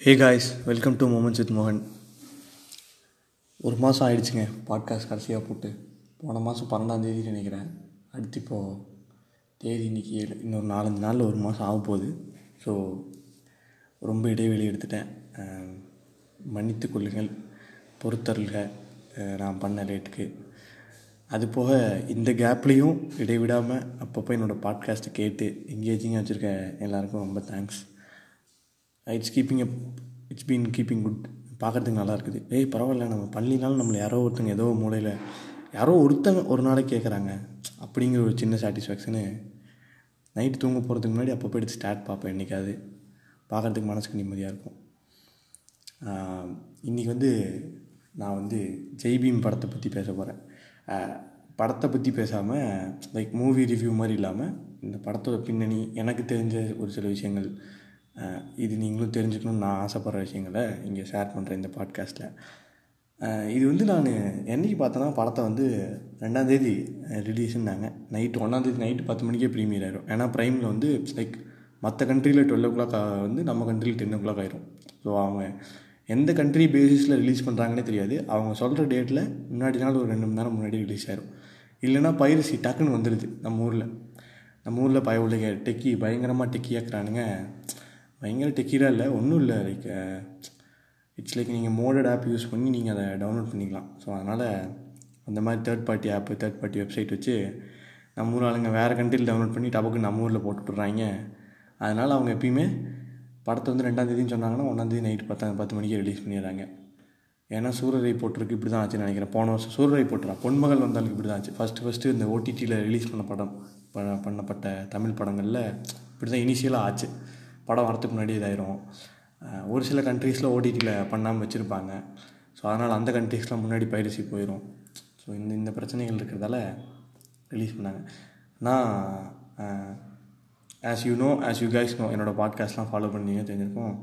Hey guys welcome to moments with மோகன் ஒரு மாதம் ஆயிடுச்சுங்க பாட்காஸ்ட் கடைசியாக போட்டு. போன மாதம் பன்னெண்டாம் தேதி நினைக்கிறேன். அடுத்து இப்போது தேதி இன்றைக்கி ஏழு இன்னொரு நாலஞ்சு நாளில் ஒரு மாதம் ஆக போகுது. ஸோ ரொம்ப இடைவெளி எடுத்துட்டேன். மன்னித்து கொள்ளுங்கள் பொறுத்தருள்க நான் பண்ண லேட்டுக்கு அது போக இந்த கேப்லேயும் இடைவிடாமல் அப்பப்போ என்னோடய பாட்காஸ்ட்டை கேட்டு எங்கேஜிங்காக வச்சுருக்க எல்லாருக்கும் ரொம்ப thanks it's keeping up it's been keeping good பார்க்குறதுக்கு நல்லா இருக்குது. ஏய் பரவாயில்ல நம்ம பள்ளினாலும் நம்மளை யாரோ ஒருத்தங்க ஏதோ மூலையில் யாரோ ஒருத்தங்க ஒரு நாளைக்கு கேட்குறாங்க அப்படிங்கிற ஒரு சின்ன சாட்டிஸ்ஃபேக்ஷனு நைட்டு தூங்க போகிறதுக்கு முன்னாடி அப்போ போய்ட்டு ஸ்டார்ட் பார்ப்பேன் என்றைக்காவது பார்க்குறதுக்கு மனசுக்கு நிம்மதியாக இருக்கும். இன்றைக்கி வந்து நான் வந்து ஜெய்பீம் படத்தை பற்றி பேச போகிறேன் படத்தை பற்றி பேசாமல் லைக் மூவி ரிவ்யூ மாதிரி இல்லாமல் இந்த படத்தோட பின்னணி எனக்கு தெரிஞ்ச ஒரு சில விஷயங்கள் இது நீங்களும் தெரிஞ்சுக்கணும்னு நான் ஆசைப்பட்ற விஷயங்களை இங்கே ஷேர் பண்ணுறேன் இந்த பாட்காஸ்ட்டில் இது வந்து நான் என்னைக்கு பார்த்தேன்னா படத்தை வந்து ரெண்டாந்தேதி ரிலீஸ்னாங்க நைட்டு ஒன்றாந்தேதி நைட்டு பத்து மணிக்கே ப்ரீமியர் ஆயிரும். ஏன்னா ப்ரைமில் வந்து லைக் மற்ற கண்ட்ரியில் டுவெல் ஓ கிளாக் வந்து நம்ம கண்ட்ரியில் டென் ஓ கிளாக் ஆயிரும். ஸோ அவங்க எந்த கண்ட்ரி பேசிஸில் ரிலீஸ் பண்ணுறாங்கன்னே தெரியாது. அவங்க சொல்கிற டேட்டில் முன்னாடி நாள் ஒரு ரெண்டு மணி நேரம் முன்னாடி ரிலீஸ் ஆயிரும். இல்லைன்னா பைரசி டக்குன்னு வந்துடுது நம்ம ஊரில். நம்ம ஊரில் பய உள்ள டெக்கி பயங்கரமாக டெக்கியாக்குறானுங்க பயங்கர டெக்கியாக இல்லை ஒன்றும் இல்லை. லைக் இட்ஸ் லைக் நீங்கள் மோடட் ஆப் யூஸ் பண்ணி நீங்கள் அதை டவுன்லோட் பண்ணிக்கலாம். ஸோ அதனால் அந்த மாதிரி third party app third party website வச்சு நம்ம ஊர் ஆளுங்க வேறு கண்ட்ரியில் டவுன்லோட் பண்ணி டபுக்கு நம்ம ஊரில் போட்டு விட்றாங்க. அதனால் அவங்க எப்பயுமே படத்தை வந்து ரெண்டாந்தேதின்னு சொன்னாங்கன்னா ஒன்றாந்தேதி நைட்டு பத்து பத்து மணிக்கு ரிலீஸ் பண்ணிடுறாங்க. ஏன்னா சூரரை போட்டிருக்கு இப்படி தான் ஆச்சுன்னு நினைக்கிறேன். போன வருஷம் சூரரை போட்டுறா. பொன்மகள் வந்தாலும் இப்படி தான் ஆச்சு. ஃபஸ்ட்டு ஃபஸ்ட்டு இந்த ஓடிடியில் ரிலீஸ் பண்ண படம் ப பண்ணப்பட்ட தமிழ் படங்களில் இப்படி தான் இனிஷியலாக ஆச்சு. படம் வரத்துக்கு முன்னாடி இதாயிரும். ஒரு சில கண்ட்ரீஸில் ஓடிடியில் பண்ணாமல் வச்சுருப்பாங்க. ஸோ அதனால் அந்த கண்ட்ரீஸ்லாம் முன்னாடி பைரசி போயிடும் ஸோ இந்த இந்த பிரச்சனைகள் இருக்கிறதால ரிலீஸ் பண்ணாங்க. நான் as you know as you guys know என்னோடய பாட்காஸ்ட்லாம் ஃபாலோ பண்ணீங்க தெரிஞ்சிருக்கும்.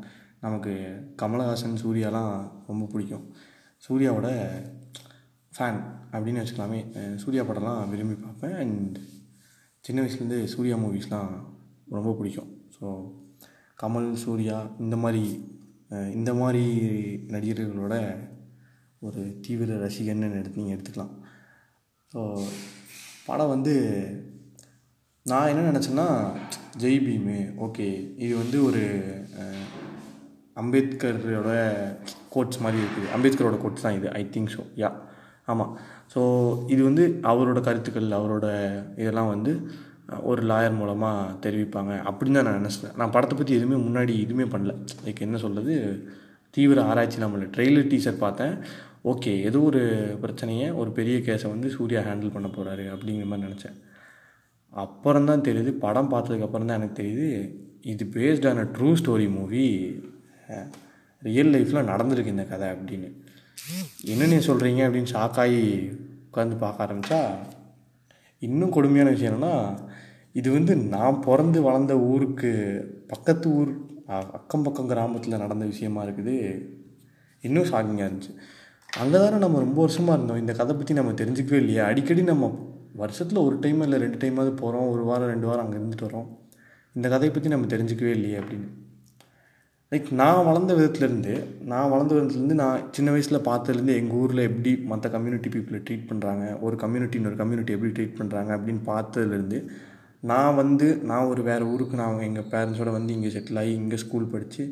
நமக்கு கமலஹாசன் சூர்யாலாம் ரொம்ப பிடிக்கும். சூர்யாவோட ஃபேன் அப்படின்னு வச்சுக்கலாமே. சூர்யா படம்லாம் விரும்பி பார்ப்பேன். அண்ட் சின்ன வயசுலேருந்து சூர்யா மூவிஸ்லாம் ரொம்ப பிடிக்கும். ஸோ கமல் சூர்யா இந்த மாதிரி இந்த மாதிரி நடிகர்களோட ஒரு தீவிர ரசிகன்னு எடுத்து நீங்கள் எடுத்துக்கலாம். ஸோ படம் வந்து நான் என்ன நினச்சேன்னா ஜெய் பீமு ஓகே. இது வந்து ஒரு அம்பேத்கரோட கோட்ஸ் மாதிரி இருக்குது. அம்பேத்கரோட கோட்ஸ் தான் இது ஐ திங்க் ஸோ யா ஆமாம் ஸோ இது வந்து அவரோட கருத்துக்கள் அவரோட இதெல்லாம் வந்து ஒரு லாயர் மூலமாக தெரிவிப்பாங்க அப்படின்னு தான் நான் நினச்சேன் நான் படத்தை பற்றி எதுவுமே முன்னாடி எதுவுமே பண்ணல. லைக் என்ன சொல்கிறது தீவிர ஆராய்ச்சி நம்மள ட்ரெய்லர் டீசர் பார்த்தேன். ஓகே ஏதோ ஒரு பிரச்சனையை ஒரு பெரிய கேஸை வந்து சூர்யா ஹேண்டில் பண்ண போகிறாரு அப்படிங்கிற மாதிரி நினச்சேன். அப்புறம் தான் தெரியுது படம் பார்த்ததுக்கப்புறம் தான் எனக்கு தெரியுது இது பேஸ்ட் ஆன ட்ரூ ஸ்டோரி மூவி ரியல் லைஃப்பில் நடந்திருக்கு இந்த கதை அப்படின்னு. என்ன நீ சொல்கிறீங்க அப்படின்னு ஷாக்காகி உட்காந்து பார்க்க ஆரம்பித்தா இன்னும் கொடுமையான விஷயம் என்னென்னா இது வந்து நான் பிறந்து வளர்ந்த ஊருக்கு பக்கத்து ஊர் அக்கம் பக்கம் கிராமத்தில் நடந்த விஷயமா இருக்குது. இன்னும் ஷாக்கிங்காக இருந்துச்சு. அங்கே தானே நம்ம ரொம்ப வருஷமாக இருந்தோம். இந்த கதை பற்றி நம்ம தெரிஞ்சுக்கவே இல்லையா. அடிக்கடி நம்ம வருஷத்தில் ஒரு டைம் இல்லை ரெண்டு டைமாவது போகிறோம் ஒரு வாரம் ரெண்டு வாரம் அங்கே இருந்துட்டு வரோம். இந்த கதையை பற்றி நம்ம தெரிஞ்சுக்கவே இல்லையே அப்படின்னு. லைக் நான் வளர்ந்த விதத்துலேருந்து நான் வளர்ந்த விதத்துலேருந்து நான் சின்ன வயசில் பார்த்ததுலேருந்து எங்கள் ஊரில் எப்படி மற்ற கம்யூனிட்டி பீப்புளை ட்ரீட் பண்ணுறாங்க ஒரு கம்யூனிட்டி இன்னொரு கம்யூனிட்டி எப்படி ட்ரீட் பண்ணுறாங்க அப்படின்னு பார்த்ததுலேருந்து நான் வந்து நான் ஒரு வேறு ஊருக்கு நான் எங்கள் பேரண்ட்ஸோடு வந்து இங்கே செட்டில் ஆகி இங்கே ஸ்கூல் படித்து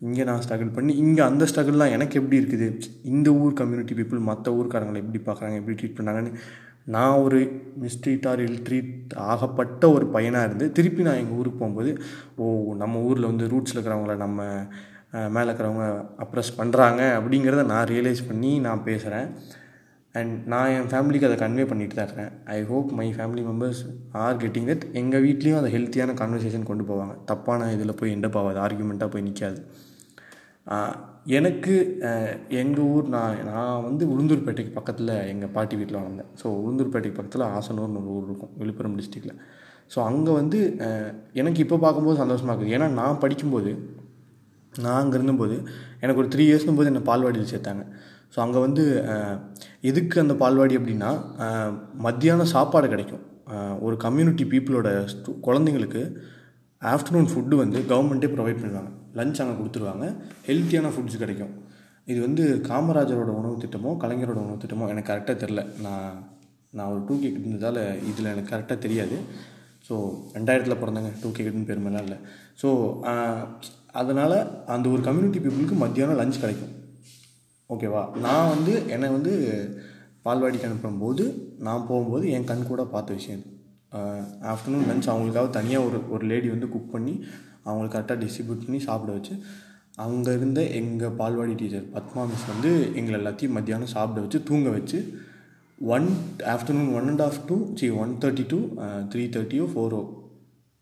இங்கே நான் ஸ்ட்ரகிள் பண்ணி இங்கே அந்த ஸ்ட்ரகிள்லாம் எனக்கு எப்படி இருக்குது? இந்த ஊர் கம்யூனிட்டி பீப்புள் மற்ற ஊர்க்காரங்களை எப்படி பார்க்குறாங்க? எப்படி ட்ரீட் பண்ணாங்கன்னு நான் ஒரு மிஸ்ட்ரீட் ஆர் இல் ட்ரீட் ஆகப்பட்ட ஒரு பையனாக இருந்து திருப்பி நான் எங்கள் ஊருக்கு போகும்போது ஓ நம்ம ஊரில் வந்து ரூட்ஸில் இருக்கிறவங்கள நம்ம மேலே இருக்கிறவங்க அப்ரெஸ் பண்ணுறாங்க அப்படிங்கிறத நான் ரியலைஸ் பண்ணி நான் பேசுகிறேன் அண்ட் நான் என் ஃபேமிலிக்கு அதை கன்வே பண்ணிட்டு தான் இருக்கேன் I hope my family members are getting that எங்கள் வீட்லேயும் அதை ஹெல்த்தியான கான்வர்சேஷன் கொண்டு போவாங்க. தப்பான இதில் போய் எண்டப் ஆகாது. ஆர்குமெண்ட்டாக போய் நிற்காது எனக்கு எங்கள் ஊர் நான் நான் வந்து உளுந்தூர்பேட்டைக்கு பக்கத்தில் எங்கள் பாட்டி வீட்டில் வளர்ந்தேன். ஸோ உளுந்தூர்பேட்டைக்கு பக்கத்தில் ஆசனூர்னு ஒரு ஊர் இருக்கும். விழுப்புரம் டிஸ்ட்ரிக்டில் ஸோ அங்கே வந்து எனக்கு இப்போ பார்க்கும்போது சந்தோஷமாக இருக்குது. ஏன்னா நான் படிக்கும்போது நான் அங்கே இருந்தபோது எனக்கு ஒரு த்ரீ இயர்ஸ்னும் போது என்னை பால்வாடியில் சேர்த்தாங்க. ஸோ அங்கே வந்து எதுக்கு அந்த பால்வாடி அப்படின்னா மத்தியானம் சாப்பாடு கிடைக்கும். ஒரு கம்யூனிட்டி பீப்புளோட ஸ்டூ குழந்தைங்களுக்கு ஆஃப்டர்நூன் ஃபுட்டு வந்து கவர்மெண்ட்டே ப்ரொவைட் பண்ணுவாங்க. லஞ்ச் அங்கே கொடுத்துருவாங்க. ஹெல்த்தியான ஃபுட்ஸ் கிடைக்கும். இது வந்து காமராஜரோட உணவு திட்டமோ கலைஞரோட உணவு திட்டமோ எனக்கு கரெக்டாக தெரில. நான் நான் ஒரு டூ கே இருந்ததால் இதில் எனக்கு கரெக்டாக தெரியாது. ஸோ ரெண்டாயிரத்தில் பிறந்தாங்க டூ கே கிட்னு பெருமைலாம் இல்லை. ஸோ அதனால் அந்த ஒரு கம்யூனிட்டி பீப்புளுக்கு மத்தியானம் லஞ்ச் கிடைக்கும். ஓகேவா? நான் வந்து என்னை வந்து பால்வாடிக்கு அனுப்பும்போது நான் போகும்போது என் கண் கூட பார்த்த விஷயம் ஆஃப்டர்நூன் லஞ்ச் அவங்களுக்காக தனியாக ஒரு ஒரு லேடி வந்து குக் பண்ணி அவங்களுக்கு கரெக்டாக டிஸ்ட்ரிபியூட் பண்ணி சாப்பிட வச்சு அங்கே இருந்த எங்கள் பால்வாடி டீச்சர் பத்மா மிஸ் வந்து எங்களை எல்லாத்தையும் மத்தியானம் சாப்பிட வச்சு தூங்க வச்சு one afternoon one and half two C one thirty two three தேர்ட்டியோ ஃபோரோ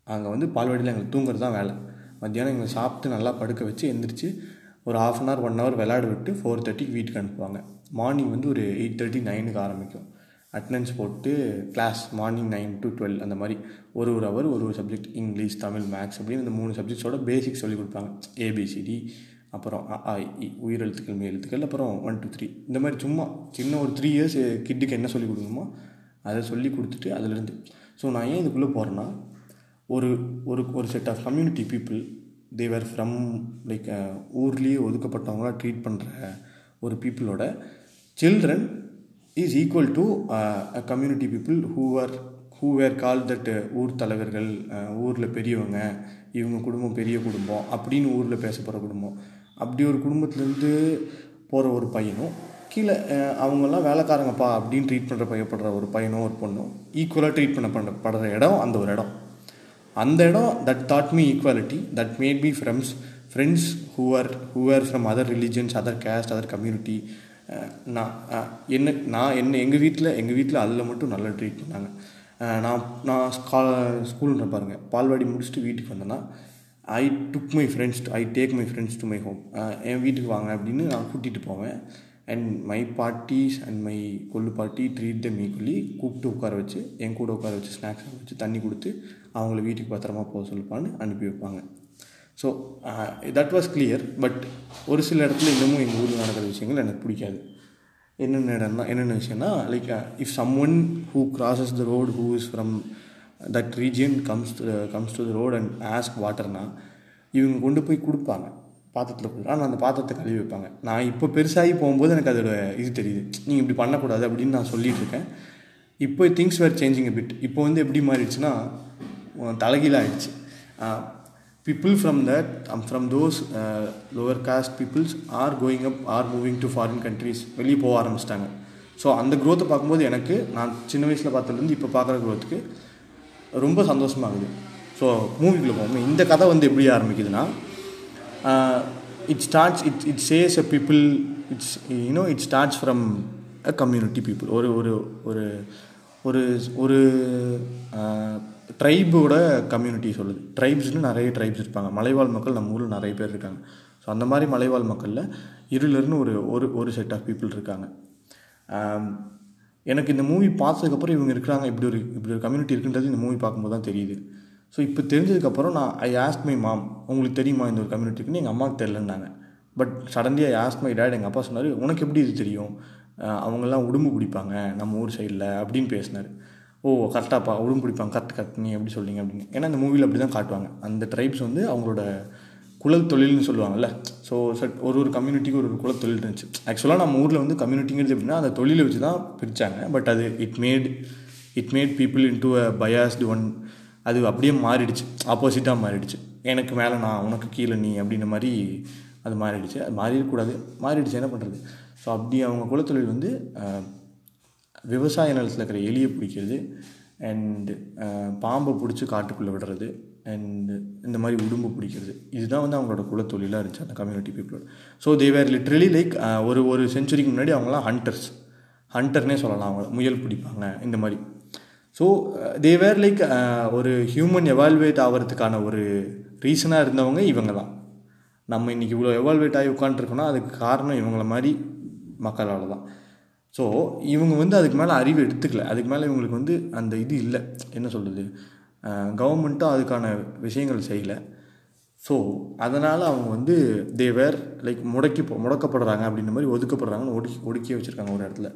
அங்கே வந்து பால்வாடியில் எங்களுக்கு தூங்குறது தான் வேலை. மத்தியானம் எங்களை சாப்பிட்டு நல்லா படுக்க வச்சு எந்திரிச்சு ஒரு half an hour one hour விளையாட விட்டு ஃபோர் தேர்ட்டிக்கு வீட்டுக்கு அனுப்புவாங்க. மார்னிங் வந்து ஒரு எயிட் தேர்ட்டி நைனுக்கு ஆரம்பிக்கும். அட்டண்டன்ஸ் போட்டு class morning nine to twelve அந்த மாதிரி. ஒரு ஒரு ஹவர் ஒரு ஒரு சப்ஜெக்ட் இங்கிலீஷ் தமிழ் மேக்ஸ் அப்படின்னு இந்த மூணு சப்ஜெக்ட்ஸோட பேசிக் சொல்லிக் கொடுப்பாங்க. ஏபிசிடி அப்புறம் ஆ, இ, உயிரெழுத்துக்கள் மேலெழுத்துக்கள் அப்புறம் ஒன் டூ த்ரீ இந்த மாதிரி சும்மா சின்ன ஒரு த்ரீ இயர்ஸ் கிட்டுக்கு என்ன சொல்லிக் கொடுக்கணுமோ அதை சொல்லி கொடுத்துட்டு அதுலேருந்து ஸோ நான் ஏன் இதுக்குள்ளே போகிறேன்னா ஒரு ஒரு ஒரு set of community people they were from like uh, ஊர்லேயே ஒதுக்கப்பட்டவங்களாக ட்ரீட் பண்ணுற ஒரு பீப்புளோட children is equal to community people who are who were call that ஊர் தலைவர்கள் uh, ஊரில் பெரியவங்க இவங்க குடும்பம் பெரிய குடும்பம் அப்படின்னு ஊரில் பேசப்படுற குடும்பம். அப்படி ஒரு குடும்பத்துலேருந்து போகிற ஒரு பையனும் கீழே அவங்கெல்லாம் வேலைக்காரங்கப்பா அப்படின்னு ட்ரீட் பண்ணுற பையப்படுற ஒரு பையனோ ஒரு பொண்ணும் ஈக்குவலாக ட்ரீட் பண்ண பண்ண படுற இடம் அந்த ஒரு இடம். அந்த இடம் that thought me equality that made me friends friends who are who are from other religions other caste other community நான் என்ன நான் என்ன எங்கள் வீட்டில் எங்கள் வீட்டில் அதில் மட்டும் நல்லா ட்ரீட் பண்ணாங்க. Uh, நான் நான் ஸ்கா ஸ்கூல்ன்ற பாருங்க பால்வாடி முடிச்சுட்டு வீட்டுக்கு வந்தேன்னா I took my friends I take my friends to my home என் வீட்டுக்கு வாங்க அப்படின்னு நான் கூட்டிகிட்டு போவேன். And my parties and my கொள்ளு பார்ட்டி ட்ரீட் தம் ஈக்குவலி கூப்பிட்டு உட்கார வச்சு என் கூட உட்கார வச்சு ஸ்நாக்ஸ் வச்சு தண்ணி கொடுத்து அவங்கள வீட்டுக்கு பத்திரமா போக சொல்லுப்பான்னு அனுப்பி வைப்பாங்க. So that was clear but ஒரு சில இடத்துல இன்னமும் எங்கள் ஊரில் நடக்கிற விஷயங்கள் எனக்கு பிடிக்காது. என்னென்ன இடம்னா என்னென்ன விஷயம்னா like if someone who crosses the road who is from that region comes comes to the road and ask வாட்டர்னா இவங்க கொண்டு போய் கொடுப்பாங்க. பாத்திரத்தில் கொடுத்து ஆனால் அந்த பாத்திரத்தை கழுவி வைப்பாங்க. நான் இப்போ பெருசாகி போகும்போது எனக்கு அதோட இது தெரியுது. நீங்கள் இப்படி பண்ணக்கூடாது அப்படின்னு நான் சொல்லிகிட்டு இருக்கேன். இப்போ திங்ஸ் வேர் சேஞ்சிங் பிட் இப்போ வந்து எப்படி மாறிடுச்சுன்னா தலைகீழாகிடுச்சு people from that um, from those uh, lower caste peoples are going up are moving to foreign countries. வெளியே போக ஆரம்பிச்சிட்டாங்க. ஸோ அந்த க்ரோத்தை பார்க்கும்போது எனக்கு நான் சின்ன வயசில் பார்த்ததுலேருந்து இப்போ பார்க்குற க்ரோத்துக்கு ரொம்ப சந்தோஷமாகுது. ஸோ மூவிக்குள்ளே போகும் இந்த கதை வந்து எப்படி ஆரம்பிக்குதுன்னா it starts it it says a people it's you know it starts from a community people ஒரு ஒரு ஒரு ஒரு ஒரு ட்ரைபோட கம்யூனிட்டி சொல்லுது. ட்ரைப்ஸ்னு நிறைய ட்ரைப்ஸ் இருப்பாங்க. மலைவாழ் மக்கள் நம்ம ஊரில் நிறைய பேர் இருக்காங்க. ஸோ அந்த மாதிரி மலைவாழ் மக்களில் இருளர்னு ஒரு ஒரு ஒரு செட் ஆஃப் பீப்புள் இருக்காங்க. எனக்கு இந்த மூவி பார்த்ததுக்கப்புறம் இவங்க இருக்கிறாங்க. இப்படி ஒரு இப்படி ஒரு கம்யூனிட்டி இருக்குன்றது இந்த மூவி பார்க்கும்போது தான் தெரியுது. ஸோ இப்போ தெரிஞ்சதுக்கப்புறம் நான் ஐ ஆஸ்க் மை மாம் உங்களுக்கு தெரியுமா இந்த ஒரு கம்யூனிட்டி இருக்குன்னு? எங்கள் அம்மாவுக்கு தெரிலன்னாங்க but suddenly I ask my dad எங்கள் அப்பா சொன்னார் உனக்கு எப்படி இது தெரியும்? அவங்கெல்லாம் உடும்பு பிடிப்பாங்க நம்ம ஊர் சைடில் அப்படின்னு பேசினார். ஓ கரெக்டாகப்பா அவளும் பிடிப்பாங்க கரெக்ட் கரெக்ட் நீ எப்படி சொல்லிங்க அப்படின்னு. ஏன்னா இந்த மூவியில் அப்படி தான் காட்டுவாங்க. அந்த ட்ரைப்ஸ் வந்து அவங்களோட குலத் தொழில்னு சொல்லுவாங்கல்ல. ஸோ சட் ஒரு ஒரு கம்யூனிட்டிக்கு ஒரு ஒரு குல தொழில் இருந்துச்சு. ஆக்சுவலாக நம்ம ஊரில் வந்து கம்யூனிட்டிங்கிறது எப்படின்னா அந்த தொழிலை வச்சு தான் பிரித்தாங்க பட் அது it made it made people into a biased one அது அப்படியே மாறிடுச்சு. ஆப்போசிட்டாக மாறிடுச்சு. எனக்கு மேலே நான் உனக்கு கீழே நீ அப்படின்ற மாதிரி அது மாறிடுச்சு. அது மாறிடக்கூடாது. மாறிடுச்சு என்ன பண்ணுறது ஸோ அப்படி அவங்க குலத்தொழில் வந்து விவசாய நிலத்தில் இருக்கிற எலியை பிடிக்கிறது அண்டு பாம்பை பிடிச்சி காட்டுக்குள்ளே விடுறது அண்டு இந்த மாதிரி உடும்பு பிடிக்கிறது. இதுதான் வந்து அவங்களோட குலத்தொழிலாக இருந்துச்சு அந்த கம்யூனிட்டி பீப்புளோட ஸோ தேவேர் லிட்ரலி லைக் ஒரு ஒரு செஞ்சுரிக்கு முன்னாடி அவங்களாம் ஹண்டர்ஸ் ஹண்டர்னே சொல்லலாம் அவங்கள. முயல் பிடிப்பாங்க இந்த மாதிரி. ஸோ தேவேர் லைக் ஒரு ஹியூமன் எவால்வேட் ஆகிறதுக்கான ஒரு ரீசனாக இருந்தவங்க இவங்க தான் நம்ம இன்றைக்கி இவ்வளோ எவால்வேட் ஆகி உட்காந்துருக்கோன்னா அதுக்கு காரணம் இவங்கள மாதிரி மக்களால் தான் ஸோ இவங்க வந்து அதுக்கு மேலே அறிவு எடுத்துக்கல. அதுக்கு மேலே இவங்களுக்கு வந்து அந்த இது இல்லை. என்ன சொல்கிறது கவர்மெண்ட்டும் அதுக்கான விஷயங்கள் செய்யலை. ஸோ அதனால் அவங்க வந்து தேவர் லைக் முடக்கி போ- முடக்கப்படுறாங்க அப்படின்ற மாதிரி ஒதுக்கப்படுறாங்கன்னு ஒடுக்கி ஒடுக்கியே வச்சுருக்காங்க ஒரு இடத்துல.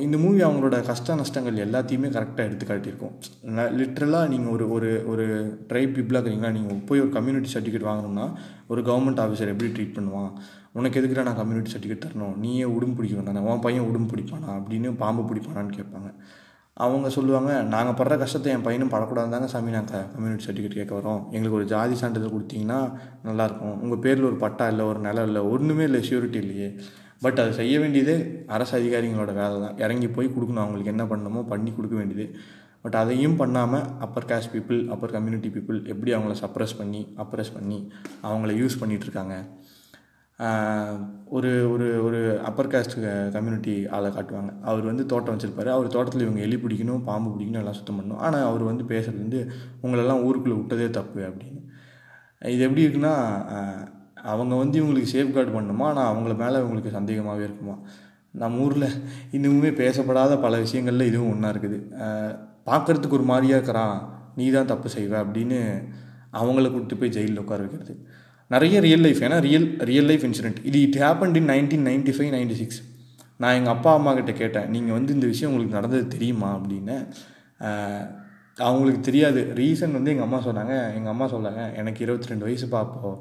இந்த மூவி அவங்களோட கஷ்ட நஷ்டங்கள் எல்லாத்தையுமே கரெக்டாக எடுத்து காட்டியிருக்கோம் லிட்ரலாக நீங்கள் ஒரு ஒரு ஒரு ட்ரைப் பீப்புளாக இருக்கிறீங்களா நீங்கள் போய் ஒரு கம்யூனிட்டி சர்டிஃபிகேட் வாங்கணும்னா ஒரு கவர்மெண்ட் ஆஃபீஸர் எப்படி ட்ரீட் பண்ணுவான்? உனக்கு எதுக்குடா நான் கம்யூனிட்டி சர்டிஃபிகேட் தரணும்? நீயே உடம்பு பிடிக்க வேண்டாம். உன் பையன் உடம்பு பிடிப்பானா? அப்படின்னு பாம்பு பிடிப்பானான்னு கேட்பாங்க. அவங்க சொல்லுவாங்க நாங்கள் படுற கஷ்டத்தை என் பையனும் படக்கூடாது தாங்க சாமி நாங்கள் கம்யூனிட்டி சர்டிஃபிகேட் கேட்க வரோம். எங்களுக்கு ஒரு ஜாதி சான்றிதழ் கொடுத்தீங்கன்னா நல்லாயிருக்கும் உங்கள் பேரில் ஒரு பட்டா இல்லை ஒரு நிலம் இல்லை ஒன்றுமே இல்லை ஷியூரிட்டி இல்லையே. பட் அது செய்ய வேண்டியது அரசு அதிகாரிகளோட வேலை தான். இறங்கி போய் கொடுக்கணும். அவங்களுக்கு என்ன பண்ணணுமோ பண்ணி கொடுக்க வேண்டியது. பட் அதையும் பண்ணாமல் upper caste people upper community people எப்படி அவங்கள சப்ரஸ் பண்ணி அப்ரஸ் பண்ணி அவங்கள யூஸ் பண்ணிகிட்ருக்காங்க ஒரு ஒரு ஒரு அப்பர் காஸ்ட் கம்யூனிட்டி ஆளை காட்டுவாங்க. அவர் வந்து தோட்டம் வச்சுருப்பாரு. அவர் தோட்டத்தில் இவங்க எலி பிடிக்கணும் பாம்பு பிடிக்கணும் எல்லாம் சுத்தம் பண்ணணும். ஆனால் அவர் வந்து பேசுகிறது வந்து உங்களெல்லாம் ஊருக்குள்ளே விட்டதே தப்பு அப்படின்னு. இது எப்படி இருக்குன்னா அவங்க வந்து இவங்களுக்கு சேஃப்கார்டு பண்ணணுமா? ஆனால் அவங்கள மேலே இவங்களுக்கு சந்தேகமாகவே இருக்குமா? நம்ம ஊரில் இன்னுமே பேசப்படாத பல விஷயங்களில் இதுவும் ஒன்றா இருக்குது. பார்க்குறதுக்கு ஒரு மாதிரியாக இருக்கிறான். நீ தான் தப்பு செய்வ அப்படின்னு அவங்கள கூப்பிட்டு போய் ஜெயிலில் உட்கார வைக்கிறது. நிறைய ரியல் லைஃப் ஏன்னா ரியல் ரியல் லைஃப் இன்சிடென்ட் இது it happen in nineteen ninety five ninety six நான் எங்கள் அப்பா அம்மா கிட்ட கேட்டேன் நீங்கள் வந்து இந்த விஷயம் உங்களுக்கு நடந்தது தெரியுமா? அப்படின்னு. அவங்களுக்கு தெரியாது. ரீசன் வந்து எங்கள் அம்மா சொன்னாங்க. எங்கள் அம்மா சொன்னாங்க எனக்கு இருபத்தி ரெண்டு வயசு பார்ப்போம்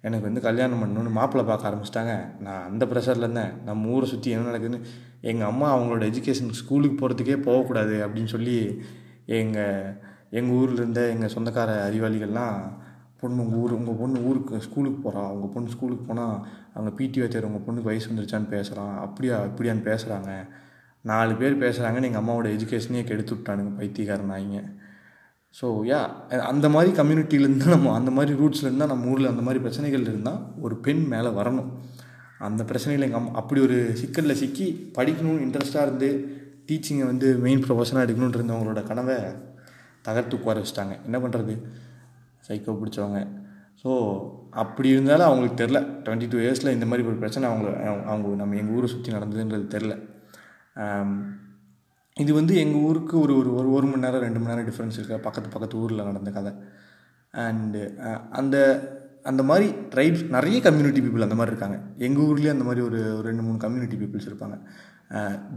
எனக்கு வந்து கல்யாணம் பண்ணணுன்னு மாப்பிள்ளை பார்க்க ஆரம்பிச்சிட்டாங்க. நான் அந்த ப்ரெஷரில் இருந்தேன். நம்ம ஊரை சுற்றி என்ன நடக்குதுன்னு எங்கள் அம்மா அவங்களோட எஜுகேஷன் ஸ்கூலுக்கு போகிறதுக்கே போகக்கூடாது அப்படின்னு சொல்லி எங்கள் எங்கள் ஊரில் இருந்த எங்கள் சொந்தக்கார அறிவாளிகள்லாம் பொண்ணு உங்கள் ஊர் உங்கள் பொண்ணு ஊருக்கு ஸ்கூலுக்கு போகிறான் உங்கள் பொண்ணு ஸ்கூலுக்கு போனால் அவங்க பிடி வாத்தியார் உங்கள் பொண்ணுக்கு வயசு வந்துருச்சான்னு பேசுகிறான் அப்படியா இப்படியான்னு பேசுகிறாங்க நாலு பேர் பேசுகிறாங்கன்னு எங்கள் அம்மாவோட எஜுகேஷனே கெடுத்து விட்டானுங்க பைத்தியக்காரனாயிங்க. ஸோ யா அந்த மாதிரி கம்யூனிட்டியிலேருந்து நம்ம அந்த மாதிரி ரூட்ஸ்லேருந்து தான் நம்ம ஊரில் அந்த மாதிரி பிரச்சனைகள் இருந்தால் ஒரு பெண் மேலே வரணும். அந்த பிரச்சனையில் எங்கள் அம்மா அப்படி ஒரு சிக்கலில் சிக்கி படிக்கணும்னு இன்ட்ரெஸ்ட்டாக இருந்து டீச்சிங்கை வந்து மெயின் ப்ரொஃபஷனாக எடுக்கணுன்ட்டு இருந்தவங்களோட கனவை தகர்த்து உட்கார வச்சிட்டாங்க. என்ன பண்ணுறது சைக்கோ பிடிச்சவங்க. ஸோ அப்படி இருந்தாலும் அவங்களுக்கு தெரில டுவெண்ட்டி டூ இயர்ஸில் இந்த மாதிரி ஒரு பிரச்சனை அவங்க அவங்க நம்ம எங்கள் ஊரை சுற்றி நடந்ததுன்றது தெரில இது வந்து எங்கள் ஊருக்கு ஒரு ஒரு ஒரு ஒரு மணி நேரம் ரெண்டு மணி நேரம் டிஃப்ரென்ஸ் இருக்குது பக்கத்து பக்கத்து ஊரில் நடந்த கதை. அண்டு அந்த அந்த மாதிரி ட்ரைப்ஸ் நிறைய கம்யூனிட்டி பீப்புள் அந்த மாதிரி இருக்காங்க. எங்கள் ஊர்லேயே அந்த மாதிரி ஒரு ரெண்டு மூணு கம்யூனிட்டி பீப்புள்ஸ் இருப்பாங்க.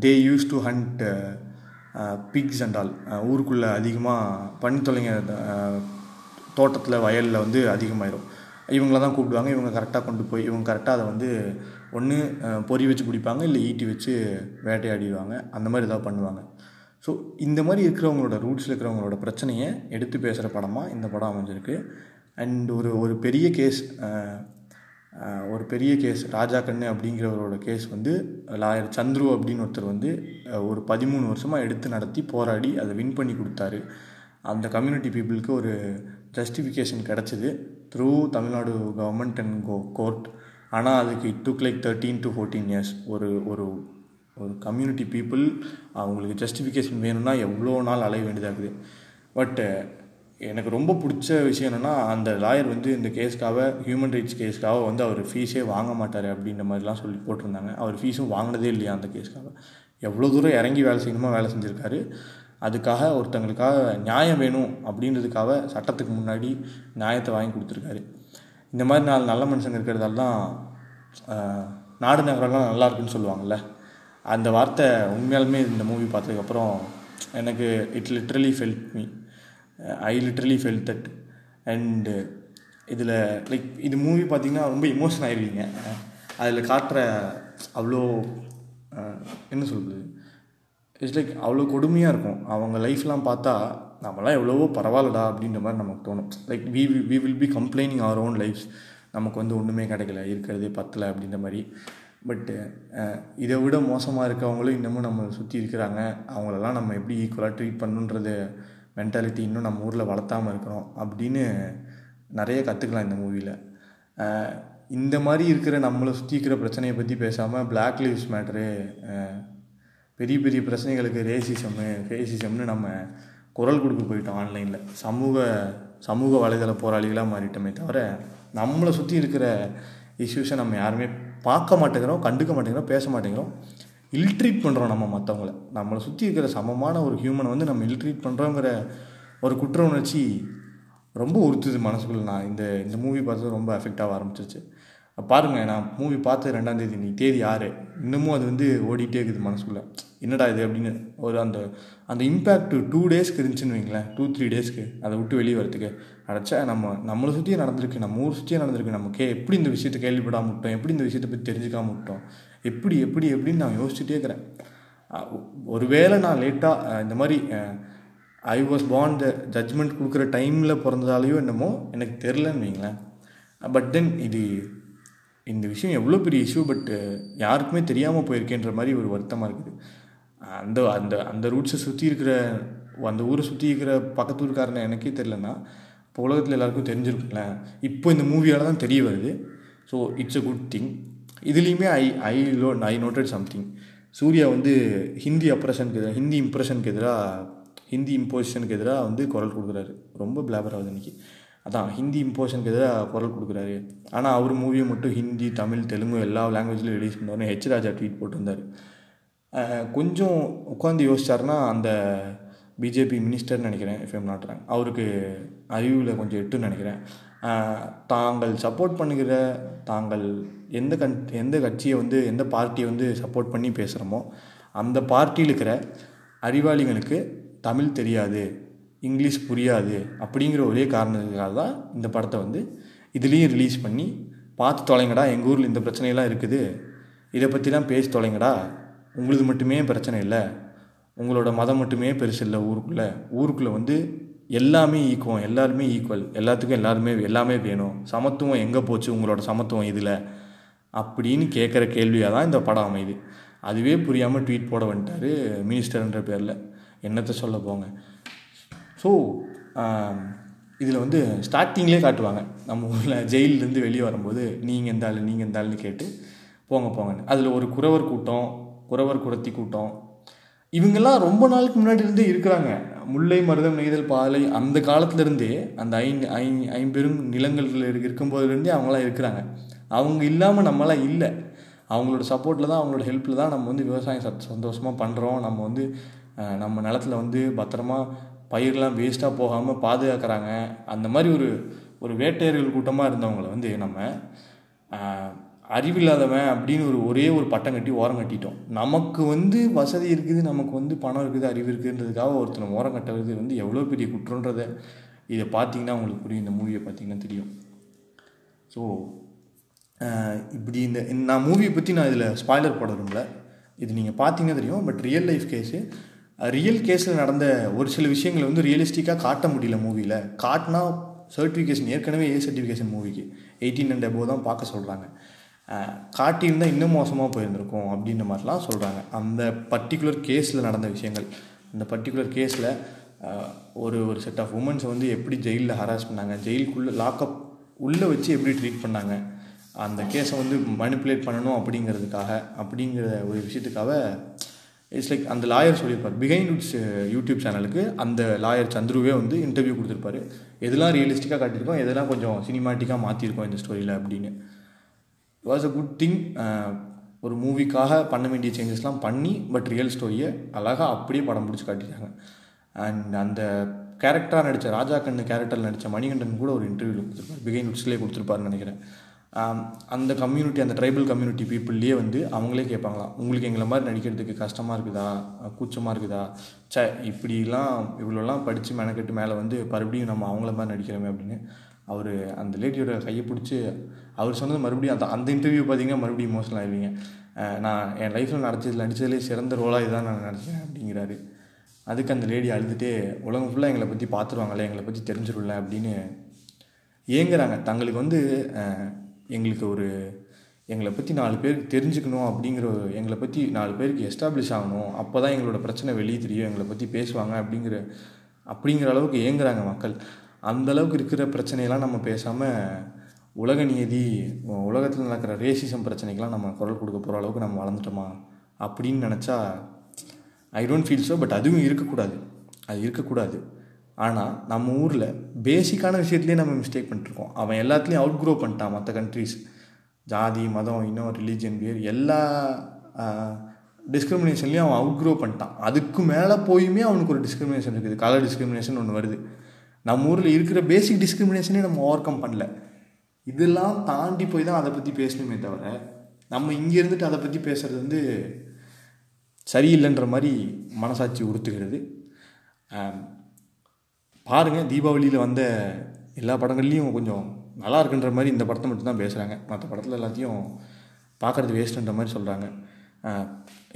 They use to hunt pigs and all ஊருக்குள்ளே அதிகமாக பண்ணி தொலைங்க தோட்டத்தில் வயலில் வந்து அதிகமாயிரும். இவங்கள தான் கூப்பிடுவாங்க. இவங்க கரெக்டாக கொண்டு போய் இவங்க கரெக்டாக அதை வந்து ஒன்று பொறி வச்சு பிடிப்பாங்க இல்லை ஈட்டி வச்சு வேட்டையாடிடுவாங்க. அந்த மாதிரி ஏதாவது பண்ணுவாங்க. ஸோ இந்த மாதிரி இருக்கிறவங்களோட ரூட்ஸில் இருக்கிறவங்களோட பிரச்சனையை எடுத்து பேசுகிற படமாக இந்த படம் அமைஞ்சிருக்கு. அண்ட் ஒரு ஒரு பெரிய கேஸ் ஒரு பெரிய கேஸ் ராஜா கண்ணு அப்படிங்கிறவரோட கேஸ் வந்து லாயர் சந்துரு அப்படின்னு ஒருத்தர் வந்து ஒரு பதிமூணு வருஷமாக எடுத்து நடத்தி போராடி அதை வின் பண்ணி கொடுத்தாரு. அந்த கம்யூனிட்டி பீப்புளுக்கு ஒரு ஜஸ்டிஃபிகேஷன் கிடச்சிது through Tamil Nadu government and go court ஆனால் அதுக்கு it took like thirteen to fourteen years ஒரு ஒரு ஒரு கம்யூனிட்டி பீப்புள் அவங்களுக்கு ஜஸ்டிஃபிகேஷன் வேணும்னா எவ்வளோ நாள் அலைய வேண்டியதாக இருக்குது பட்டு எனக்கு ரொம்ப பிடிச்ச விஷயம் என்னென்னா அந்த லாயர் வந்து இந்த கேஸ்க்காக ஹியூமன் ரைட்ஸ் கேஸ்க்காக வந்து அவர் ஃபீஸே வாங்க மாட்டார் அப்படின்ற மாதிரிலாம் சொல்லி போட்டிருந்தாங்க. அவர் ஃபீஸும் வாங்கினதே இல்லையா அந்த கேஸ்க்காக. எவ்வளோ தூரம் இறங்கி வேலை செய்யணுமோ வேலை செஞ்சுருக்காரு. அதுக்காக ஒருத்தங்களுக்காக நியாயம் வேணும் அப்படின்றதுக்காக சட்டத்துக்கு முன்னாடி நியாயத்தை வாங்கி கொடுத்துருக்காரு. இந்த மாதிரி நாலு நல்ல மனுஷங்க இருக்கிறதால தான் நாடு நகரெல்லாம் நல்லா இருக்குன்னு சொல்லுவாங்கள்ல அந்த வார்த்தை உண்மையாலுமே இந்த மூவி பார்த்ததுக்கப்புறம் எனக்கு it literally felt me I literally fell that and இதில் லைக் இது மூவி பார்த்திங்கன்னா ரொம்ப எமோஷன் ஆயிடுவீங்க அதில் காட்டுற அவ்வளோ என்ன சொல்கிறது இட்ஸ் லைக் அவ்வளோ கொடுமையாக இருக்கும். அவங்க லைஃப்லாம் பார்த்தா நம்மளாம் எவ்வளவோ பரவாயில்லடா அப்படின்ற மாதிரி நமக்கு தோணும். Like we we will be complaining our own lifes நமக்கு வந்து ஒன்றுமே கிடைக்கல இருக்கிறதே பத்தலை அப்படின்ற மாதிரி. பட்டு இதை விட மோசமாக இருக்கவங்களும் இன்னமும் நம்ம சுற்றி இருக்கிறாங்க. அவங்களெல்லாம் நம்ம எப்படி ஈக்குவலாக ட்ரீட் பண்ணுன்றது மென்டாலிட்டி இன்னும் நம்ம ஊரில் வளர்த்தாமல் இருக்கிறோம் அப்படின்னு நிறைய கற்றுக்கலாம் இந்த மூவியில் இந்த மாதிரி இருக்கிற நம்மளை சுற்றி இருக்கிற பிரச்சனையை பற்றி பேசாமல் பிளாக் லிவ்ஸ் மேட்ரு பெரிய பெரிய பிரச்சனைகளுக்கு ரேசிசம்மு ஃபேசிசம்னு நம்ம குரல் கொடுக்க போயிட்டோம் ஆன்லைனில் சமூக சமூக வலைதள போராளிகளாக மாறிட்டோமே தவிர நம்மளை சுற்றி இருக்கிற இஷ்யூஸை நம்ம யாருமே பார்க்க மாட்டேங்கிறோம் கண்டுக்க மாட்டேங்கிறோம் பேச மாட்டேங்கிறோம். இல்ட்ரீட் பண்ணுறோம் நம்ம மற்றவங்கள நம்மளை சுற்றி இருக்கிற சமமான ஒரு ஹியூமனை வந்து நம்ம இல்ட்ரீட் பண்ணுறோங்கிற ஒரு குற்ற உணர்ச்சி ரொம்ப உறுத்துது மனசுக்குள்ள. நான் இந்த இந்த மூவி பார்த்து ரொம்ப அஃபெக்ட் ஆக ஆரம்பிச்சிருச்சு. பாருங்களேன் நான் மூவி பார்த்து ரெண்டாம் தேதி நீ தேதி ஆறு. இன்னமும் அது வந்து ஓடிட்டே இருக்குது மனசுக்குள்ளே. என்னடா இது அப்படின்னு ஒரு அந்த அந்த இம்பேக்ட் டூ டேஸ்க்கு இருந்துச்சுன்னு வைங்களேன். டூ த்ரீ டேஸ்க்கு அதை விட்டு வெளியே வரத்துக்கு அடைச்சா நம்ம நம்மளை சுற்றியே நடந்திருக்கு. நம்ம ஊர் சுற்றியே நடந்திருக்கு. நம்ம கே எப்படி இந்த விஷயத்தை கேள்விப்படாமல் விட்டோம்? எப்படி இந்த விஷயத்தை பற்றி தெரிஞ்சுக்காம விட்டோம்? எப்படி எப்படி எப்படின்னு நான் யோசிச்சுட்டே இருக்கிறேன். ஒருவேளை நான் லேட்டாக இந்த மாதிரி I was born the judgement கொடுக்குற டைமில் பிறந்ததாலேயோ என்னமோ எனக்கு தெரிலன்னு வைங்களேன். பட் தென் இது இந்த விஷயம் எவ்வளோ பெரிய இஷ்யூ பட் uh, யாருக்குமே தெரியாமல் போயிருக்கேன்ற மாதிரி ஒரு வருத்தமாக இருக்குது. அந்த அந்த அந்த ரூட்ஸை சுற்றி இருக்கிற அந்த ஊரை சுற்றி இருக்கிற பக்கத்து ஊருக்காரனை எனக்கே தெரிலனா இப்போ உலகத்தில் எல்லாருக்கும் தெரிஞ்சிருக்குல்ல இப்போ இந்த மூவியால் தான் தெரிய வருது. So it's a good thing இதுலேயுமே I I low I noted something Suriya வந்து ஹிந்தி அப்ரஷனுக்கு எதிராக ஹிந்தி இம்ப்ரெஷனுக்கு எதிராக ஹிந்தி இம்போசிஷனுக்கு எதிராக வந்து குரல் கொடுக்குறாரு. ரொம்ப பிளாபர் ஆகுது இன்றைக்கி அதான் ஹிந்தி இம்போஷனுக்கு எதிராக குரல் கொடுக்குறாரு. ஆனால் அவர் மூவியை மட்டும் ஹிந்தி தமிழ் தெலுங்கு எல்லா லாங்குவேஜ்லையும் ரிலீஸ் பண்ணுவார்னு ஹெச் ராஜா ட்வீட் போட்டிருந்தார். கொஞ்சம் உட்காந்து யோசிச்சாருன்னா அந்த பிஜேபி மினிஸ்டர்னு நினைக்கிறேன் இஃப் எம் அவருக்கு அறிவில் கொஞ்சம் எட்டுன்னு நினைக்கிறேன். தாங்கள் சப்போர்ட் பண்ணுகிற தாங்கள் எந்த கண் எந்த கட்சியை வந்து எந்த பார்ட்டியை வந்து சப்போர்ட் பண்ணி பேசுகிறோமோ அந்த பார்ட்டியில் இருக்கிற அறிவாளிகளுக்கு தமிழ் தெரியாது. இங்கிலீஷ் புரியாது அப்படிங்கிற ஒரே காரணத்துக்காக தான் இந்த படத்தை வந்து இதுலேயும் ரிலீஸ் பண்ணி பார்த்து தொலைங்கடா எங்கள் ஊரில் இந்த பிரச்சனையெல்லாம் இருக்குது. இதை பற்றிலாம் பேசி தொலைங்கடா. உங்களுது மட்டுமே பிரச்சனை இல்லை. உங்களோட மதம் மட்டுமே பெருசு இல்லை ஊருக்குள்ளே. ஊருக்குள்ளே வந்து எல்லாமே ஈக்குவம் எல்லாருமே ஈக்குவல் எல்லாத்துக்கும் எல்லாருமே எல்லாமே வேணும். சமத்துவம் எங்கே போச்சு? உங்களோட சமத்துவம் இதில். அப்படின்னு கேட்குற கேள்வியாக தான் இந்த படம் அமையுது. அதுவே புரியாமல் ட்வீட் போட வந்துட்டார் மினிஸ்டர்ன்ற பேரில். என்னத்தை சொல்ல போங்க. ஸோ um, இதில் வந்து ஸ்டார்டிங்லேயே காட்டுவாங்க. நம்ம ஊரில் ஜெயிலிருந்து வெளியே வரும்போது நீங்கள் எந்த ஆள் நீங்கள் எந்த ஆள்னு கேட்டு போங்க போங்கன்னு. அதில் ஒரு குறவர் கூட்டம் குறவர் குரத்தி கூட்டம். இவங்கெல்லாம் ரொம்ப நாளுக்கு முன்னாடி இருந்தே இருக்கிறாங்க. முல்லை மருதம் நெய்தல் பாலை அந்த காலத்துலேருந்தே அந்த ஐந்து ஐ ஐம்பெரும் நிலங்களில் இருக்கும்போதுலேருந்தே அவங்களாம் இருக்கிறாங்க. அவங்க இல்லாமல் நம்மளாம் இல்லை. அவங்களோட சப்போர்ட்டில் தான் அவங்களோட ஹெல்ப்பில் தான் நம்ம வந்து விவசாயம் சத் சந்தோஷமாக பண்ணுறோம் நம்ம வந்து நம்ம நிலத்துல வந்து பத்திரமா பயிரெலாம் வேஸ்ட்டாக போகாமல் பாதுகாக்கிறாங்க. அந்த மாதிரி ஒரு ஒரு வேட்டையர்கள் கூட்டமாக இருந்தவங்கள வந்து நம்ம அறிவில்லாதவன் அப்படின்னு ஒரு ஒரே ஒரு பட்டம் கட்டி ஓரம் கட்டிட்டோம். நமக்கு வந்து வசதி இருக்குது நமக்கு வந்து பணம் இருக்குது அறிவு இருக்குதுன்றதுக்காக ஒருத்தனை ஓரம் கட்டுறது வந்து எவ்வளோ பெரிய குற்றன்றதை இதை பார்த்தீங்கன்னா உங்களுக்கு புரியும். இந்த மூவியை பார்த்தீங்கன்னா தெரியும். ஸோ இப்படி இந்த இந்த- நான் மூவியை பற்றி நான் இதில் ஸ்பாய்லர் போட விரும்பல இது நீங்கள் பார்த்தீங்கன்னா தெரியும். But real life case real கேஸில் நடந்த ஒரு சில விஷயங்களை வந்து ரியலிஸ்டிக்காக காட்ட முடியல மூவியில் காட்டினா சர்டிஃபிகேஷன் ஏற்கனவே ஏ சர்டிஃபிகேஷன் மூவிக்கு எயிட்டீன் அண்ட் அபோவ் தான் பார்க்க சொல்கிறாங்க காட்டியிருந்தால் இன்னும் மோசமாக போயிருந்திருக்கும் அப்படின்ற மாதிரிலாம் சொல்கிறாங்க அந்த பர்டிகுலர் கேஸில் நடந்த விஷயங்கள். அந்த பர்டிகுலர் கேஸில் ஒரு ஒரு செட் ஆஃப் உமன்ஸை வந்து எப்படி ஜெயிலில் ஹராஸ் பண்ணாங்க? ஜெயிலுக்குள்ளே லாக்அப் உள்ளே வச்சு எப்படி ட்ரீட் பண்ணாங்க? அந்த கேஸை வந்து மனிப்புலேட் பண்ணணும் அப்படிங்கிறதுக்காக அப்படிங்கிற ஒரு விஷயத்துக்காக இட்ஸ் லைக் அந்த லாயர் சொல்லியிருப்பார். பிஹைண்ட் இட்ஸ் யூடியூப் சேனலுக்கு அந்த லாயர் சந்துருவே வந்து இன்டர்வியூ கொடுத்துருப்பாரு. எதெல்லாம் ரியலிஸ்டிக்காக காட்டியிருக்கோம் எதெல்லாம் கொஞ்சம் சினிமாட்டிக்காக மாற்றிருக்கோம் இந்த ஸ்டோரியில் அப்படின்னு. வாஸ் அ குட் திங் ஒரு மூவிக்காக பண்ண வேண்டிய சேஞ்சஸ்லாம் பண்ணி பட் ரியல் ஸ்டோரியை அழகாக அப்படியே படம் பிடிச்சி காட்டிட்டாங்க. அண்ட் அந்த கேரக்டராக நடித்த ராஜா கண்ணு கேரக்டரில் நடித்த மணிகண்டன் கூட ஒரு இன்டர்வியூவில் கொடுத்துருப்பார். பிகைன் உட்ஸ்லேயே கொடுத்துருப்பாருன்னு நினைக்கிறேன். அந்த கம்யூனிட்டி அந்த ட்ரைபல் கம்யூனிட்டி பீப்புள்லேயே வந்து அவங்களே கேட்பாங்களாம் உங்களுக்கு எங்களை மாதிரி நடிக்கிறதுக்கு கஷ்டமாக இருக்குதா? கூச்சமாக இருக்குதா? ச இப்படிலாம் இவ்வளோலாம் படித்து மெனக்கெட்டு மேலே வந்து மறுபடியும் நம்ம அவங்கள மாதிரி நடிக்கிறோமே அப்படின்னு அவர் அந்த லேடியோட கையை பிடிச்சி அவர் சொன்னது மறுபடியும் அந்த அந்த இன்டர்வியூ பார்த்தீங்கன்னா மறுபடியும் இமோஷனல் ஆயிடுவீங்க. நான் என் லைஃப்பில் நடத்ததில் நடித்ததுலேயே சிறந்த ரோலாக இதான் நான் நினச்சேன் அப்படிங்கிறாரு. அதுக்கு அந்த லேடி அழுதுகிட்டே உலகம் ஃபுல்லாக எங்களை பற்றி பார்த்துருவாங்களே எங்களை பற்றி தெரிஞ்சிரும்ல அப்படின்னு ஏங்குறாங்க. தங்களுக்கு வந்து எங்களுக்கு ஒரு எங்களை பற்றி நாலு பேருக்கு தெரிஞ்சுக்கணும் அப்படிங்கிற எங்களை பற்றி நாலு பேருக்கு எஸ்டாப்ளிஷ் ஆகணும். அப்போ தான் எங்களோட பிரச்சனை வெளியே தெரியும். எங்களை பற்றி பேசுவாங்க அப்படிங்கிற அப்படிங்கிற அளவுக்கு ஏங்குறாங்க மக்கள். அந்த அளவுக்கு இருக்கிற பிரச்சனையெல்லாம் நம்ம பேசாமல் உலக நியதி உலகத்தில் நடக்கிற ரேசிசம் பிரச்சனைக்கெலாம் நம்ம குரல் கொடுக்க போகிற அளவுக்கு நம்ம வளர்ந்துட்டோமா அப்படின்னு நினச்சா I don't feel so but அதுவும் இருக்கக்கூடாது. அது இருக்கக்கூடாது. ஆனால் நம்ம ஊரில் பேசிக்கான விஷயத்துலேயே நம்ம மிஸ்டேக் பண்ணிட்டுருக்கோம். அவன் எல்லாத்துலேயும் அவுட் க்ரோ பண்ணிட்டான் மற்ற கண்ட்ரீஸ் ஜாதி மதம் இன்னும் ரிலீஜன் பேர் எல்லா டிஸ்கிரிமினேஷன்லேயும் அவன் அவுட் க்ரோ பண்ணிட்டான். அதுக்கு மேலே போயுமே அவனுக்கு ஒரு டிஸ்கிரிமினேஷன் இருக்குது. கலர் டிஸ்கிரிமினேஷன் ஒன்று வருது. நம்ம ஊரில் இருக்கிற பேசிக் டிஸ்கிரிமினேஷனே நம்ம ஓவர் கம் பண்ணல. இதெல்லாம் தாண்டி போய் தான் அதை பற்றி பேசணுமே தவிர நம்ம இங்கே இருந்துட்டு அதை பற்றி பேசுகிறது வந்து சரியில்லைன்ற மாதிரி மனசாட்சி உறுத்துகிறது. பாருங்கள் தீபாவளியில் வந்த எல்லா படங்கள்லேயும் கொஞ்சம் நல்லா இருக்குன்ற மாதிரி இந்த படத்தை மட்டும்தான் பேசுகிறாங்க மற்ற படத்தில் எல்லாத்தையும் பார்க்குறது வேஸ்ட்டுன்ற மாதிரி சொல்கிறாங்க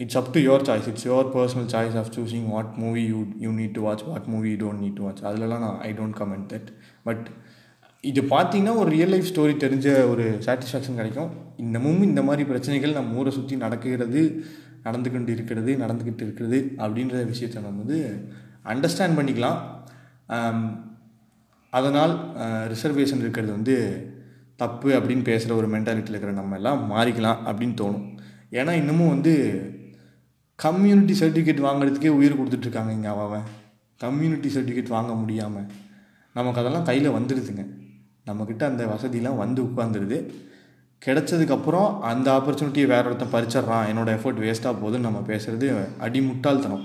it's up to your choice it's your personal choice of choosing what movie you you need to watch what movie you don't need to watch அதிலலாம் நான் I don't comment that but இது பார்த்தீங்கன்னா ஒரு ரியல் லைஃப் ஸ்டோரி தெரிஞ்ச ஒரு satisfaction கிடைக்கும். இன்னமும் இந்த மாதிரி பிரச்சனைகள் நம்ம ஊரை சுற்றி நடக்கிறது நடந்துக்கிட்டு இருக்கிறது நடந்துக்கிட்டு இருக்கிறது அப்படின்ற விஷயத்தை நம்ம வந்து அண்டர்ஸ்டாண்ட் பண்ணிக்கலாம். அதனால் ரிசர்வேஷன் இருக்கிறது வந்து தப்பு அப்படின்னு பேசுகிற ஒரு மென்டாலிட்டியில் இருக்கிற நம்ம எல்லாம் மாறிக்கலாம் அப்படின்னு தோணும். ஏன்னா இன்னமும் வந்து கம்யூனிட்டி சர்டிஃபிகேட் வாங்குறதுக்கே உயிர் கொடுத்துட்ருக்காங்க இங்கே அவன். கம்யூனிட்டி சர்டிஃபிகேட் வாங்க முடியாமல் நமக்கு அதெல்லாம் கையில் வந்துடுதுங்க நம்மக்கிட்ட அந்த வசதியெலாம் வந்து உட்காந்துருது கிடச்சதுக்கப்புறம் அந்த ஆப்பர்ச்சுனிட்டியை வேறு ஒருத்தன் பறிச்சிட்றான். என்னோட எஃபர்ட் வேஸ்ட்டாக போகுதுன்னு நம்ம பேசுகிறது அடிமுட்டாள்தனம்.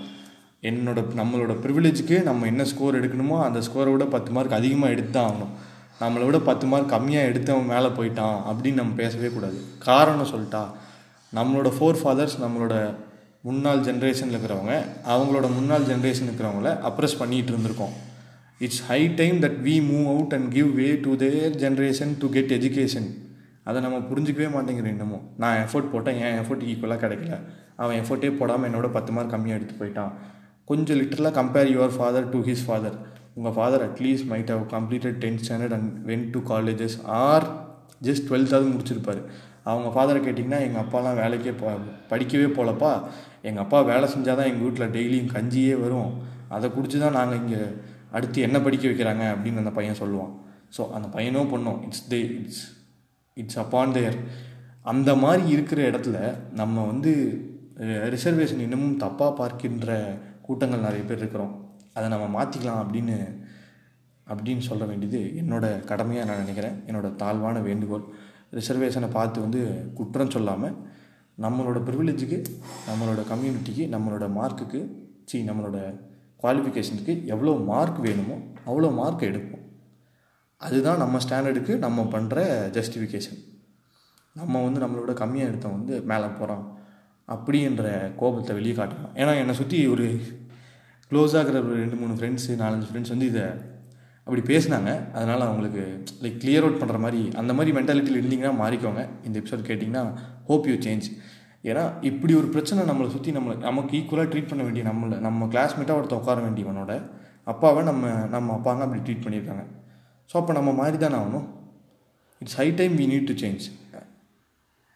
என்னோட நம்மளோட ப்ரிவிலேஜுக்கு நம்ம என்ன ஸ்கோர் எடுக்கணுமோ அந்த ஸ்கோரை விட பத்து மார்க் அதிகமாக எடுத்து தான் ஆகணும். நம்மளை விட பத்து மார்க் கம்மியாக எடுத்தவன் மேலே போயிட்டான் அப்படின்னு நம்ம பேசவே கூடாது. காரணம் சொல்லிட்டா நம்மளோட ஃபோர் ஃபாதர்ஸ் நம்மளோட முன்னாள் ஜென்ரேஷனில் இருக்கிறவங்க அவங்களோட முன்னாள் ஜென்ரேஷன் இருக்கிறவங்கள அப்ரெஸ் பண்ணிகிட்டு இருந்திருக்கோம். It's high time that we move out and give way to their generation to get education அதை நம்ம புரிஞ்சிக்கவே மாட்டேங்கிறோம் இன்னமும். நான் எஃபோர்ட் போட்டேன் என் எஃபோர்ட் ஈக்குவலாக கிடைக்கல. அவன் எஃபோர்ட்டே போடாமல் என்னோட பத்து மார்க் கம்மியாக எடுத்து போயிட்டான். கொஞ்சம் லிட்டரலாக compare your father to his father உங்கள் father at least might have completed tenth standard and when to colleges are just டுவெல்த்தாவது முடிச்சிருப்பார். அவங்க ஃபாதரை கேட்டிங்கன்னா எங்கள் அப்பாலாம் வேலைக்கே போ படிக்கவே போகலப்பா எங்கள் அப்பா வேலை செஞ்சால் தான் எங்கள் வீட்டில் டெய்லியும் கஞ்சியே வரும். அதை குடிச்சு தான் நாங்கள் இங்கே அடுத்து என்ன படிக்க வைக்கிறாங்க? அப்படின்னு அந்த பையன் சொல்லுவான். ஸோ அந்த பையனோ பொண்ணும் it's they it's it's upon their அந்த மாதிரி இருக்கிற இடத்துல நம்ம வந்து ரிசர்வேஷன் இன்னமும் தப்பாக பார்க்கின்ற கூட்டங்கள் நிறைய பேர் இருக்கிறோம். அதை நம்ம மாற்றிக்கலாம் அப்படின்னு அப்படின்னு சொல்ல வேண்டியது என்னோட கடமையாக நான் நினைக்கிறேன். என்னோட தாழ்வான வேண்டுகோள். ரிசர்வேஷனை பார்த்து வந்து குற்றம் சொல்லாமல் நம்மளோட ப்ரிவிலேஜுக்கு நம்மளோட கம்யூனிட்டிக்கு நம்மளோட மார்க்குக்கு சி நம்மளோட குவாலிஃபிகேஷனுக்கு எவ்வளோ மார்க் வேணுமோ அவ்வளோ மார்க் எடுப்போம். அதுதான் நம்ம ஸ்டாண்டர்டுக்கு நம்ம பண்ணுற ஜஸ்டிஃபிகேஷன் நம்ம வந்து நம்மளோட கம்மியாக எடுத்தோம் வந்து மேலே போகிறான் அப்படின்ற கோபத்தை வெளியே காட்டணும் ஏன்னா என்னை சுற்றி ஒரு க்ளோஸாக இருக்கிற ஒரு ரெண்டு மூணு ஃப்ரெண்ட்ஸு நாலஞ்சு ஃப்ரெண்ட்ஸ் வந்து இதை அப்படி பேசினாங்க. அதனால் அவங்களுக்கு லைக் கிளியர் அவுட் பண்ணுற மாதிரி அந்த மாதிரி மென்டாலிட்டியில் இருந்தீங்கன்னா மாறிக்கோங்க. இந்த எபிசோட் கேட்டிங்கன்னா ஹோப் யூ சேஞ்ச் ஏன்னா இப்படி ஒரு பிரச்சனை நம்மளை சுற்றி நம்மளை நமக்கு ஈக்குவலாக ட்ரீட் பண்ண வேண்டிய நம்மளை நம்ம கிளாஸ்மேட்டாக ஒருத்த உட்கார வேண்டியவனோட அப்பாவை நம்ம நம்ம அப்பாங்க அப்படி ட்ரீட் பண்ணியிருக்காங்க. ஸோ அப்போ நம்ம மாறி தானே ஆகணும்? It's high time we need to change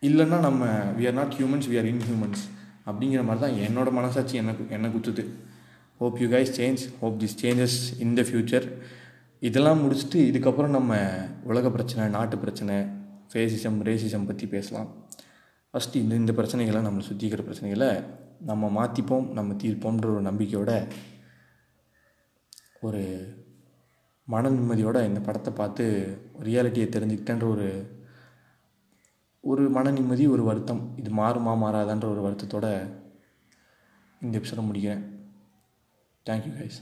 இல்லைன்னா நம்ம we are not humans we are inhumans அப்படிங்கிற மாதிரி தான் என்னோட மனசாட்சி எனக்கு என்ன குத்துது. Hope you guys change hope this changes in the future இதெல்லாம் முடிச்சுட்டு இதுக்கப்புறம் நம்ம உலக பிரச்சனை நாட்டு பிரச்சனை ஃபேசிசம் ரேசிசம் பற்றி பேசலாம். ஃபஸ்ட்டு இந்த இந்த பிரச்சனைகளை நம்மளை சுற்றி இருக்கிற பிரச்சனைகளை நம்ம மாற்றிப்போம் நம்ம தீர்ப்போம்ன்ற ஒரு நம்பிக்கையோட ஒரு மன நிம்மதியோட இந்த படத்தை பார்த்து ரியாலிட்டியை தெரிஞ்சுக்கிட்டேன்ற ஒரு ஒரு மன நிம்மதி ஒரு வருத்தம். இது மாறுமா மாறாதான்ற ஒரு வருத்தத்தோட இந்த எபிசோட முடிக்கிறேன். Thank you guys